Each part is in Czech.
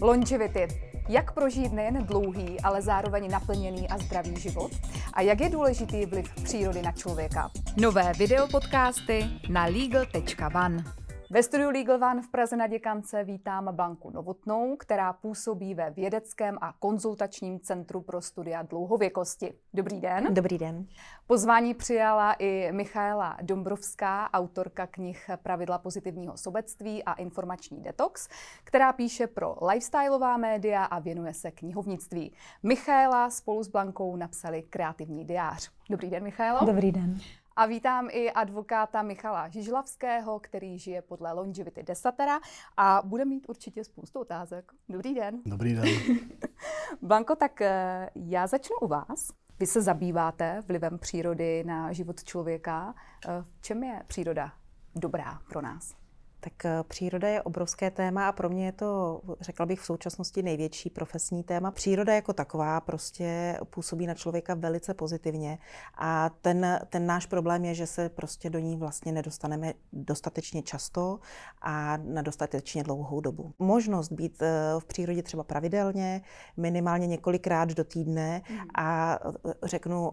Longevity. Jak prožít nejen dlouhý, ale zároveň naplněný a zdravý život? A jak je důležitý vliv přírody na člověka? Nové videopodcasty na legal.one. Ve studiu Legal One v Praze na Děkance vítám Blanku Novotnou, která působí ve vědeckém a konzultačním centru pro studia dlouhověkosti. Dobrý den. Dobrý den. Pozvání přijala i Michaela Dombrovská, autorka knih Pravidla pozitivního sobectví a informační detox, která píše pro lifestyleová média a věnuje se knihovnictví. Michaela spolu s Blankou napsali kreativní diář. Dobrý den, Michaelo. Dobrý den. A vítám i advokáta Michala Žižlavského, který žije podle Longevity Desatera a bude mít určitě spoustu otázek. Dobrý den. Dobrý den. Blanko, tak eh, já začnu u vás. Vy se zabýváte vlivem přírody na život člověka. Eh, v čem je příroda dobrá pro nás? Tak eh, příroda je obrovské téma a pro mě je to, řekla bych, v současnosti největší profesní téma. Příroda jako taková prostě působí na člověka velice pozitivně a ten, ten náš problém je, že se prostě do ní vlastně nedostaneme dostatečně často a na dostatečně dlouhou dobu. Možnost být eh, v přírodě třeba pravidelně, minimálně několikrát do týdne hmm. a eh, řeknu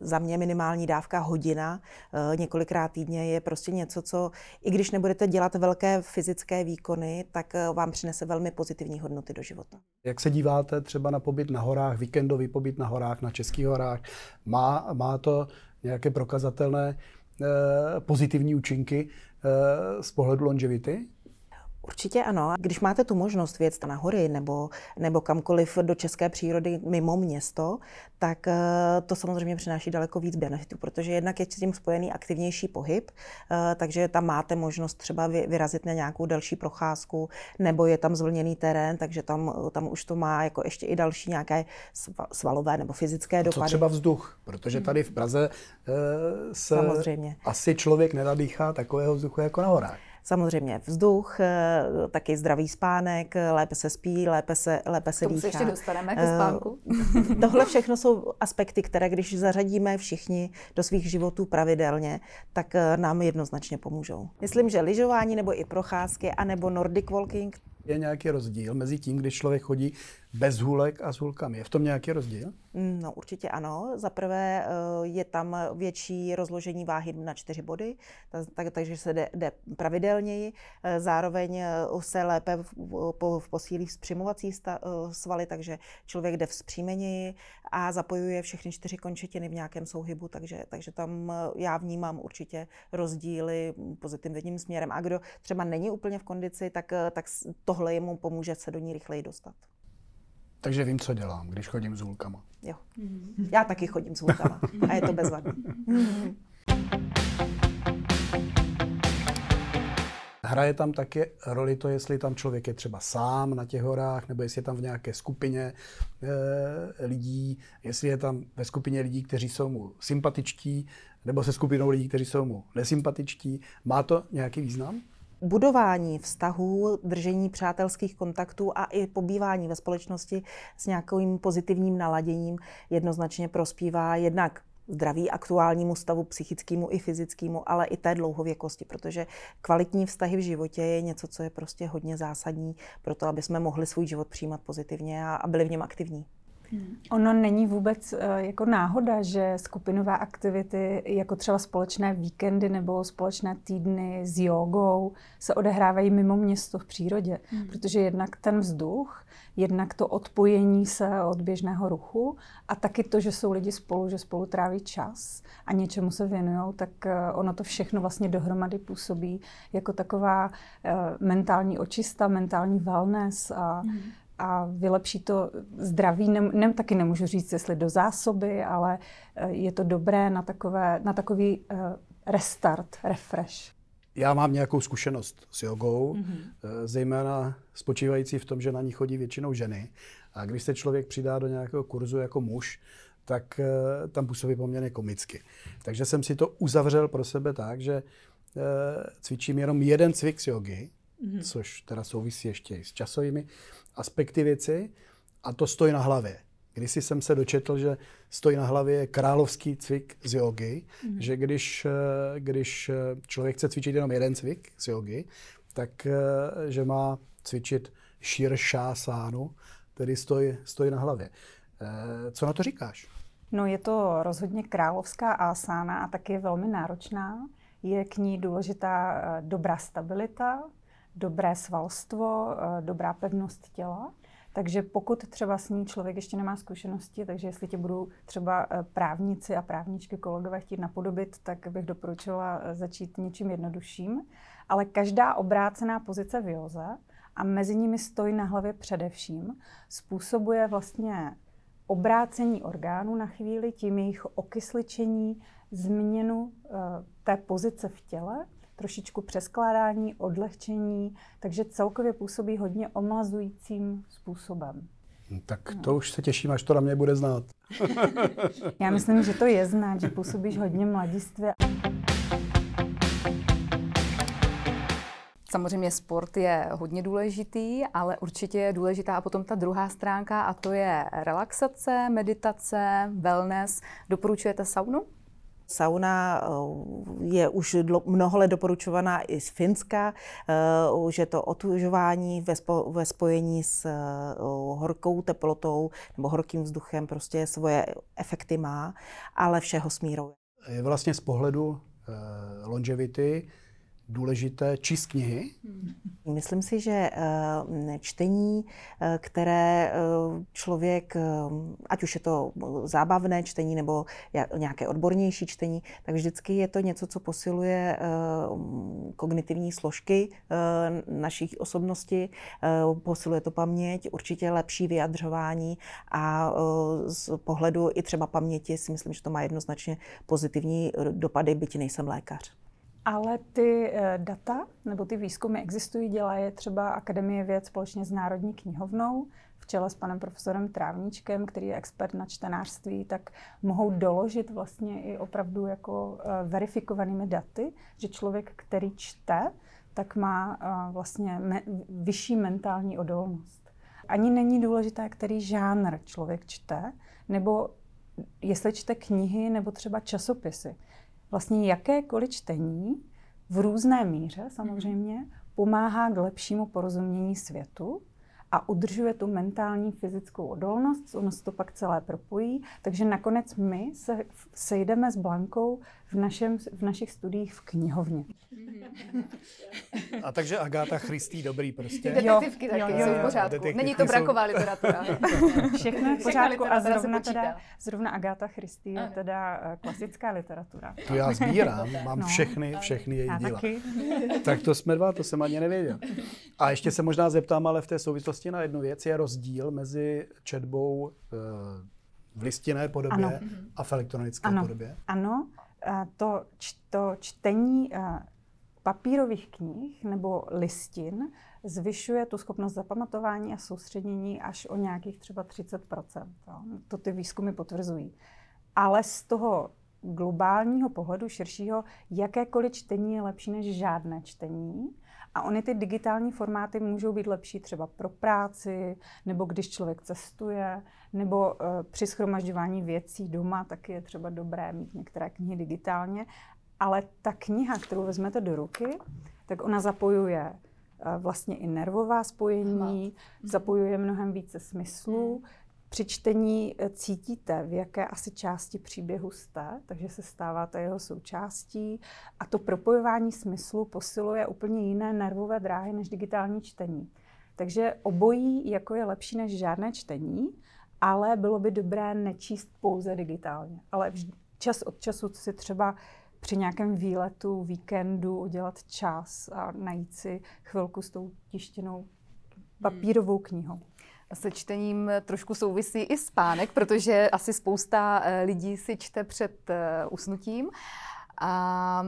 za mě minimální dávka hodina eh, několikrát týdně je prostě něco, co i když nebudete dělat velké fyzické výkony, tak eh, vám přinese velmi pozitivní hodnoty do života. Jak se díváte třeba na pobyt na horách, víkendový pobyt na horách, na českých horách? Má, má to nějaké prokazatelné eh, pozitivní účinky z pohledu longevity? Určitě ano. Když máte tu možnost věc na hory nebo, nebo kamkoliv do české přírody mimo město, tak eh, to samozřejmě přináší daleko víc benefitů, protože jednak je s tím spojený aktivnější pohyb, eh, takže tam máte možnost třeba vyrazit na nějakou další procházku, nebo je tam zvlněný terén, takže tam, tam už to má jako ještě i další nějaké svalové nebo fyzické dopady. Co třeba vzduch, protože tady v Praze eh, se samozřejmě. asi člověk nenadýchá takového vzduchu jako na horách. Samozřejmě vzduch, eh, taky zdravý spánek, lépe se spí, lépe se, lépe se dýchá. se ještě dostaneme ke spánku. Eh, tohle všechno jsou aspekty, které když zařadíme všichni do svých životů pravidelně, tak eh, nám jednoznačně pomůžou. Myslím, že lyžování nebo i procházky, anebo Nordic walking, je nějaký rozdíl mezi tím, když člověk chodí bez hůlek a s hůlkami. Je v tom nějaký rozdíl? No určitě ano. Za prvé eh, je tam větší rozložení váhy na čtyři body, tak, takže se jde, jde pravidelněji. Eh, zároveň eh, se lépe posílí vzpřimovací svaly, takže člověk jde vzpřímeněji a zapojuje všechny čtyři končetiny v nějakém souhybu, takže, takže tam já vnímám určitě rozdíly pozitivním směrem. A kdo třeba není úplně v kondici, tak, tak tohle jemu pomůže se do ní rychleji dostat. Takže vím, co dělám, když chodím s hůlkama. Jo. Já taky chodím s hůlkama a je to bezvadné. Hraje tam taky roli to, jestli tam člověk je třeba sám na těch horách, nebo jestli je tam v nějaké skupině e, lidí, jestli je tam ve skupině lidí, kteří jsou mu sympatičtí, nebo se skupinou lidí, kteří jsou mu nesympatičtí. Má to nějaký význam? Budování vztahů, držení přátelských kontaktů a i pobývání ve společnosti s nějakým pozitivním naladěním jednoznačně prospívá jednak zdraví aktuálnímu stavu psychickému i fyzickému, ale i té dlouhověkosti, protože kvalitní vztahy v životě je něco, co je prostě hodně zásadní pro to, aby jsme mohli svůj život přijímat pozitivně a, byli v něm aktivní. Hmm. Ono není vůbec eh, jako náhoda, že skupinové aktivity, jako třeba společné víkendy nebo společné týdny s jogou, se odehrávají mimo město v přírodě. Hmm. Protože jednak ten vzduch, jednak to odpojení se od běžného ruchu a taky to, že jsou lidi spolu, že spolu tráví čas a něčemu se věnují, tak eh, ono to všechno vlastně dohromady působí jako taková eh, mentální očista, mentální wellness a hmm a vylepší to zdraví. Nem, nem, taky nemůžu říct, jestli do zásoby, ale eh, je to dobré na, takové, na takový uh, restart, refresh. Já mám nějakou zkušenost s jogou, mm-hmm. zejména spočívající v tom, že na ní chodí většinou ženy. A když se člověk přidá do nějakého kurzu jako muž, tak tam působí poměrně komicky. Takže jsem si to uzavřel pro sebe tak, že cvičím jenom jeden cvik z jogy, mm-hmm. což teda souvisí ještě i s časovými aspekty věci a to stojí na hlavě. Když jsem se dočetl, že stojí na hlavě královský cvik z jogy, mm-hmm. že když, eh, když eh, člověk chce cvičit jenom jeden cvik z jogy, tak eh, že má cvičit širšá sánu, tedy stojí, stojí na hlavě. Co na to říkáš? No je to rozhodně královská asána a taky velmi náročná. Je k ní důležitá dobrá stabilita, dobré svalstvo, eh, dobrá pevnost těla. Takže pokud třeba s ní člověk ještě nemá zkušenosti, takže jestli tě budou třeba právníci a právničky kolegové chtít napodobit, tak bych doporučila začít něčím jednodušším. Ale každá obrácená pozice v józe a mezi nimi stojí na hlavě především, způsobuje vlastně obrácení orgánů na chvíli, tím jejich okysličení, změnu té pozice v těle, trošičku přeskládání, odlehčení, takže celkově působí hodně omlazujícím způsobem. No, tak to no. už se těším, až to na mě bude znát. Já myslím, že to je znát, že působíš hodně mladistvě. Samozřejmě sport je hodně důležitý, ale určitě je důležitá a potom ta druhá stránka a to je relaxace, meditace, wellness. Doporučujete saunu? Sauna eh, je už mnoho let doporučovaná i z Finska, eh, že to otužování ve, spo, ve spojení s eh, horkou teplotou nebo horkým vzduchem prostě svoje efekty má, ale všeho smírou. Je vlastně z pohledu longevity důležité číst knihy? Myslím si, že eh, čtení, eh, které eh, člověk, ať už je to zábavné čtení nebo nějaké odbornější čtení, tak vždycky je to něco, co posiluje kognitivní složky naší osobnosti, posiluje to paměť, určitě lepší vyjadřování a z pohledu i třeba paměti si myslím, že to má jednoznačně pozitivní dopady, byť nejsem lékař. Ale ty eh, data nebo ty výzkumy existují, dělá je třeba Akademie věd společně s Národní knihovnou v čele s panem profesorem Trávníčkem, který je expert na čtenářství, tak mohou doložit vlastně i opravdu jako eh, verifikovanými daty, že člověk, který čte, tak má eh, vlastně me- vyšší mentální odolnost. Ani není důležité, který žánr člověk čte, nebo jestli čte knihy nebo třeba časopisy vlastně jakékoliv čtení v různé míře samozřejmě pomáhá k lepšímu porozumění světu a udržuje tu mentální fyzickou odolnost, ono se to pak celé propojí, takže nakonec my se sejdeme s Blankou v, našem, v našich studiích v knihovně. A takže Agáta Christý dobrý prostě. Detektivky taky jo, jo, jo. v pořádku. Není to braková jsou... literatura. Všechno je v pořádku a zrovna, teda, zrovna Agáta Christy je teda eh, klasická literatura. Tu já sbírám, mám no. všechny, všechny její díla. Tak to jsme dva, to jsem ani nevěděl. A ještě se možná zeptám, ale v té souvislosti na jednu věc je rozdíl mezi četbou eh, v listinné podobě ano. a v elektronické ano. podobě? Ano, to, to čtení papírových knih nebo listin zvyšuje tu schopnost zapamatování a soustředění až o nějakých třeba 30% To ty výzkumy potvrzují. Ale z toho globálního pohledu širšího, jakékoliv čtení je lepší než žádné čtení. A ony ty digitální formáty můžou být lepší třeba pro práci, nebo když člověk cestuje, nebo uh, při schromažďování věcí doma, tak je třeba dobré mít některé knihy digitálně. Ale ta kniha, kterou vezmete do ruky, tak ona zapojuje uh, vlastně i nervová spojení, zapojuje mnohem více smyslů, hmm při čtení eh, cítíte, v jaké asi části příběhu jste, takže se stáváte jeho součástí a to propojování smyslu posiluje úplně jiné nervové dráhy než digitální čtení. Takže obojí jako je lepší než žádné čtení, ale bylo by dobré nečíst pouze digitálně. Ale čas od času si třeba při nějakém výletu, víkendu udělat čas a najít si chvilku s tou tištěnou papírovou knihou se čtením trošku souvisí i spánek, protože asi spousta eh, lidí si čte před eh, usnutím. A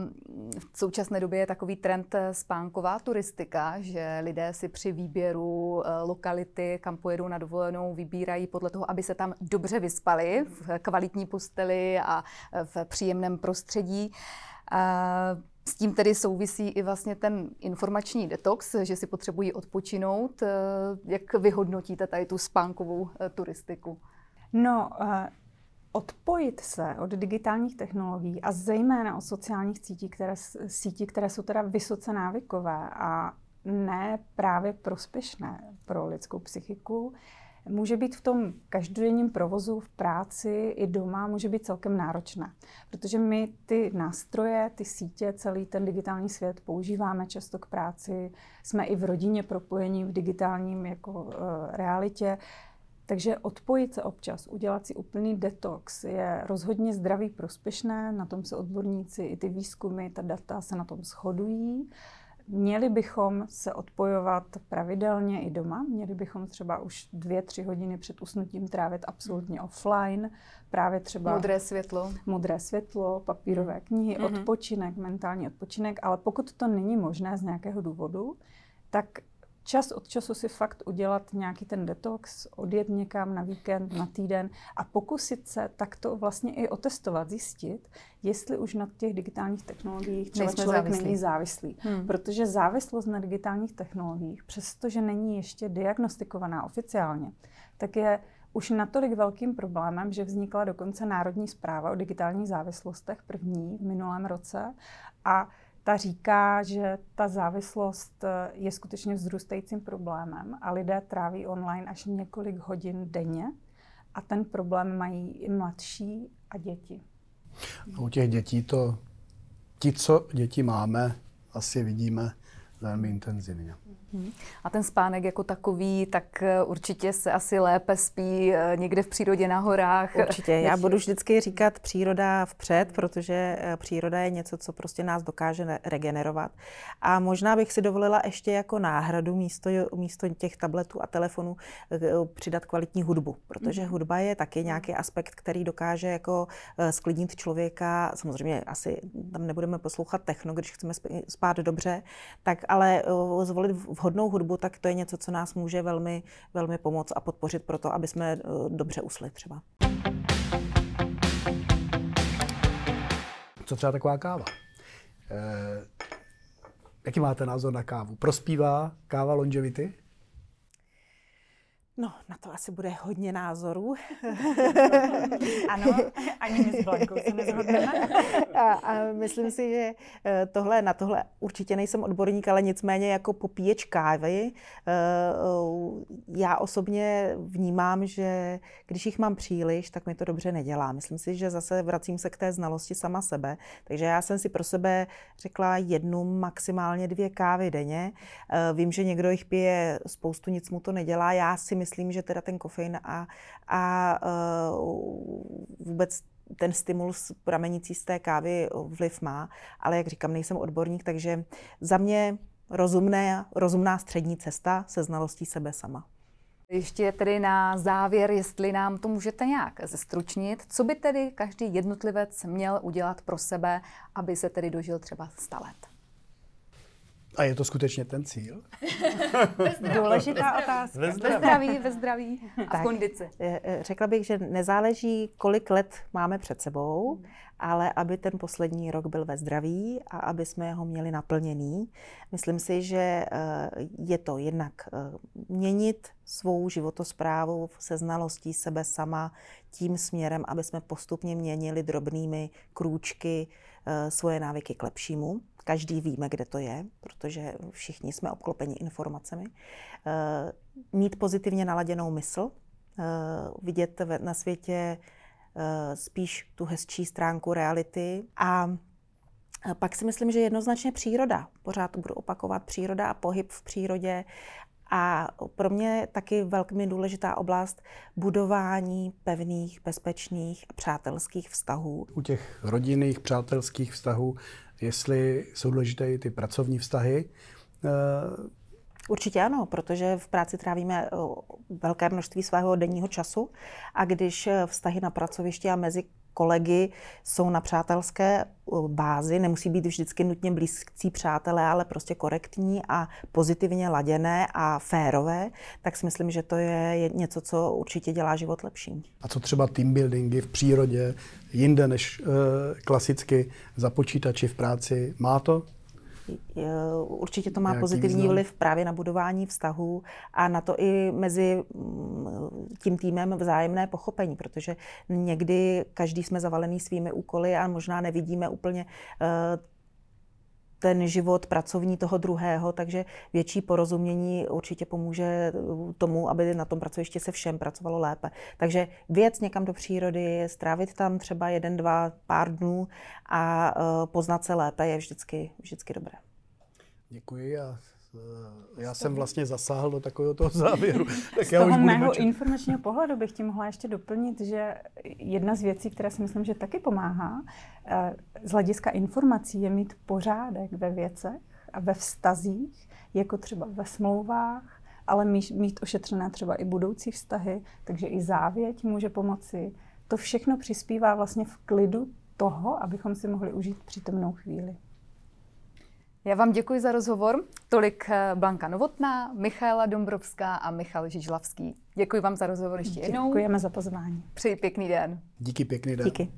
v současné době je takový trend eh, spánková turistika, že lidé si při výběru lokality, kam pojedou na dovolenou, vybírají podle toho, aby se tam dobře vyspali v kvalitní posteli a v příjemném prostředí. S tím tedy souvisí i vlastně ten informační detox, že si potřebují odpočinout. Eh, jak vyhodnotíte tady tu spánkovou eh, turistiku? No, eh, odpojit se od digitálních technologií a zejména od sociálních sítí, které, sítí, které jsou teda vysoce návykové a ne právě prospěšné pro lidskou psychiku. Může být v tom každodenním provozu, v práci i doma, může být celkem náročné. Protože my ty nástroje, ty sítě, celý ten digitální svět používáme často k práci, jsme i v rodině propojení v digitálním jako uh, realitě. Takže odpojit se občas, udělat si úplný detox je rozhodně zdraví prospěšné, na tom se odborníci i ty výzkumy, ta data se na tom shodují. Měli bychom se odpojovat pravidelně i doma. Měli bychom třeba už dvě, tři hodiny před usnutím trávit absolutně offline. Právě třeba... Modré světlo. Modré světlo, papírové knihy, mm-hmm. odpočinek, mentální odpočinek. Ale pokud to není možné z nějakého důvodu, tak čas od času si fakt udělat nějaký ten detox, odjet někam na víkend, na týden a pokusit se takto vlastně i otestovat, zjistit, jestli už na těch digitálních technologiích třeba Nejsme člověk závislí. není závislý. Hmm. Protože závislost na digitálních technologiích, přestože není ještě diagnostikovaná oficiálně, tak je už natolik velkým problémem, že vznikla dokonce Národní zpráva o digitálních závislostech první v minulém roce a ta říká, že ta závislost eh, je skutečně vzrůstajícím problémem a lidé tráví online až několik hodin denně a ten problém mají i mladší a děti. U těch dětí to, ti, co děti máme, asi vidíme velmi intenzivně. A ten spánek jako takový, tak eh, určitě se asi lépe spí eh, někde v přírodě na horách. Určitě. Já budu vždycky říkat příroda vpřed, protože eh, příroda je něco, co prostě nás dokáže regenerovat. A možná bych si dovolila ještě jako náhradu místo, místo těch tabletů a telefonů přidat kvalitní hudbu, protože mhm. hudba je taky nějaký aspekt, který dokáže jako sklidnit člověka. Samozřejmě asi tam nebudeme poslouchat techno, když chceme spát dobře, tak ale zvolit vhodnou hudbu, tak to je něco, co nás může velmi, velmi pomoct a podpořit pro to, aby jsme eh, dobře usli třeba. Co třeba taková káva? Eh, jaký máte názor na kávu? Prospívá káva longevity? No, na to asi bude hodně názorů. ano, ani my s Blankou se nezhodneme. a, a myslím si, že eh, tohle, na tohle určitě nejsem odborník, ale nicméně jako popíječ kávy, eh, já osobně vnímám, že když jich mám příliš, tak mi to dobře nedělá. Myslím si, že zase vracím se k té znalosti sama sebe. Takže já jsem si pro sebe řekla jednu, maximálně dvě kávy denně. Eh, vím, že někdo jich pije spoustu, nic mu to nedělá. Já si myslím, že teda ten kofein a, a uh, vůbec ten stimulus pramenící z té kávy vliv má, ale jak říkám, nejsem odborník, takže za mě rozumné, rozumná střední cesta se znalostí sebe sama. Ještě tedy na závěr, jestli nám to můžete nějak zestručnit, co by tedy každý jednotlivec měl udělat pro sebe, aby se tedy dožil třeba 100 let? A je to skutečně ten cíl? Důležitá otázka. Ve zdraví. Ve zdraví, ve zdraví a tak, v kondici. Eh, eh, řekla bych, že nezáleží, kolik let máme před sebou, ale aby ten poslední rok byl ve zdraví a aby jsme ho měli naplněný. Myslím si, že eh, je to jednak měnit svou životosprávu se znalostí sebe sama tím směrem, aby jsme postupně měnili drobnými krůčky svoje návyky k lepšímu. Každý víme, kde to je, protože všichni jsme obklopeni informacemi. Eh, mít pozitivně naladěnou mysl, eh, vidět na světě eh, spíš tu hezčí stránku reality a pak si myslím, že jednoznačně příroda. Pořád budu opakovat příroda a pohyb v přírodě a pro mě taky velmi důležitá oblast budování pevných, bezpečných a přátelských vztahů. U těch rodinných, přátelských vztahů jestli jsou důležité i ty pracovní vztahy. Eh, Určitě ano, protože v práci trávíme eh, velké množství svého denního času a když eh, vztahy na pracovišti a mezi kolegy jsou na přátelské bázi, nemusí být vždycky nutně blízcí přátelé, ale prostě korektní a pozitivně laděné a férové, tak si myslím, že to je něco, co určitě dělá život lepším. A co třeba team buildingy v přírodě, jinde než e, klasicky za počítači v práci, má to Určitě to má pozitivní vliv právě na budování vztahů a na to i mezi mm, tím týmem vzájemné pochopení, protože někdy každý jsme zavalený svými úkoly a možná nevidíme úplně eh, ten život pracovní toho druhého, takže větší porozumění určitě pomůže tomu, aby na tom pracovišti se všem pracovalo lépe. Takže věc někam do přírody, strávit tam třeba jeden, dva, pár dnů a poznat se lépe je vždycky, vždycky dobré. Děkuji a já jsem vlastně zasáhl do takového toho závěru. Tak z já toho už mého mlčet. informačního pohledu bych ti mohla ještě doplnit, že jedna z věcí, která si myslím, že taky pomáhá, eh, z hlediska informací je mít pořádek ve věcech a ve vztazích, jako třeba ve smlouvách, ale mít ošetřené třeba i budoucí vztahy, takže i závěť může pomoci. To všechno přispívá vlastně v klidu toho, abychom si mohli užít přítomnou chvíli. Já vám děkuji za rozhovor. Tolik eh, Blanka Novotná, Michaela Dombrovská a Michal Žižlavský. Děkuji vám za rozhovor ještě jednou. Děkujeme za pozvání. Přeji pěkný den. Díky, pěkný den. Díky.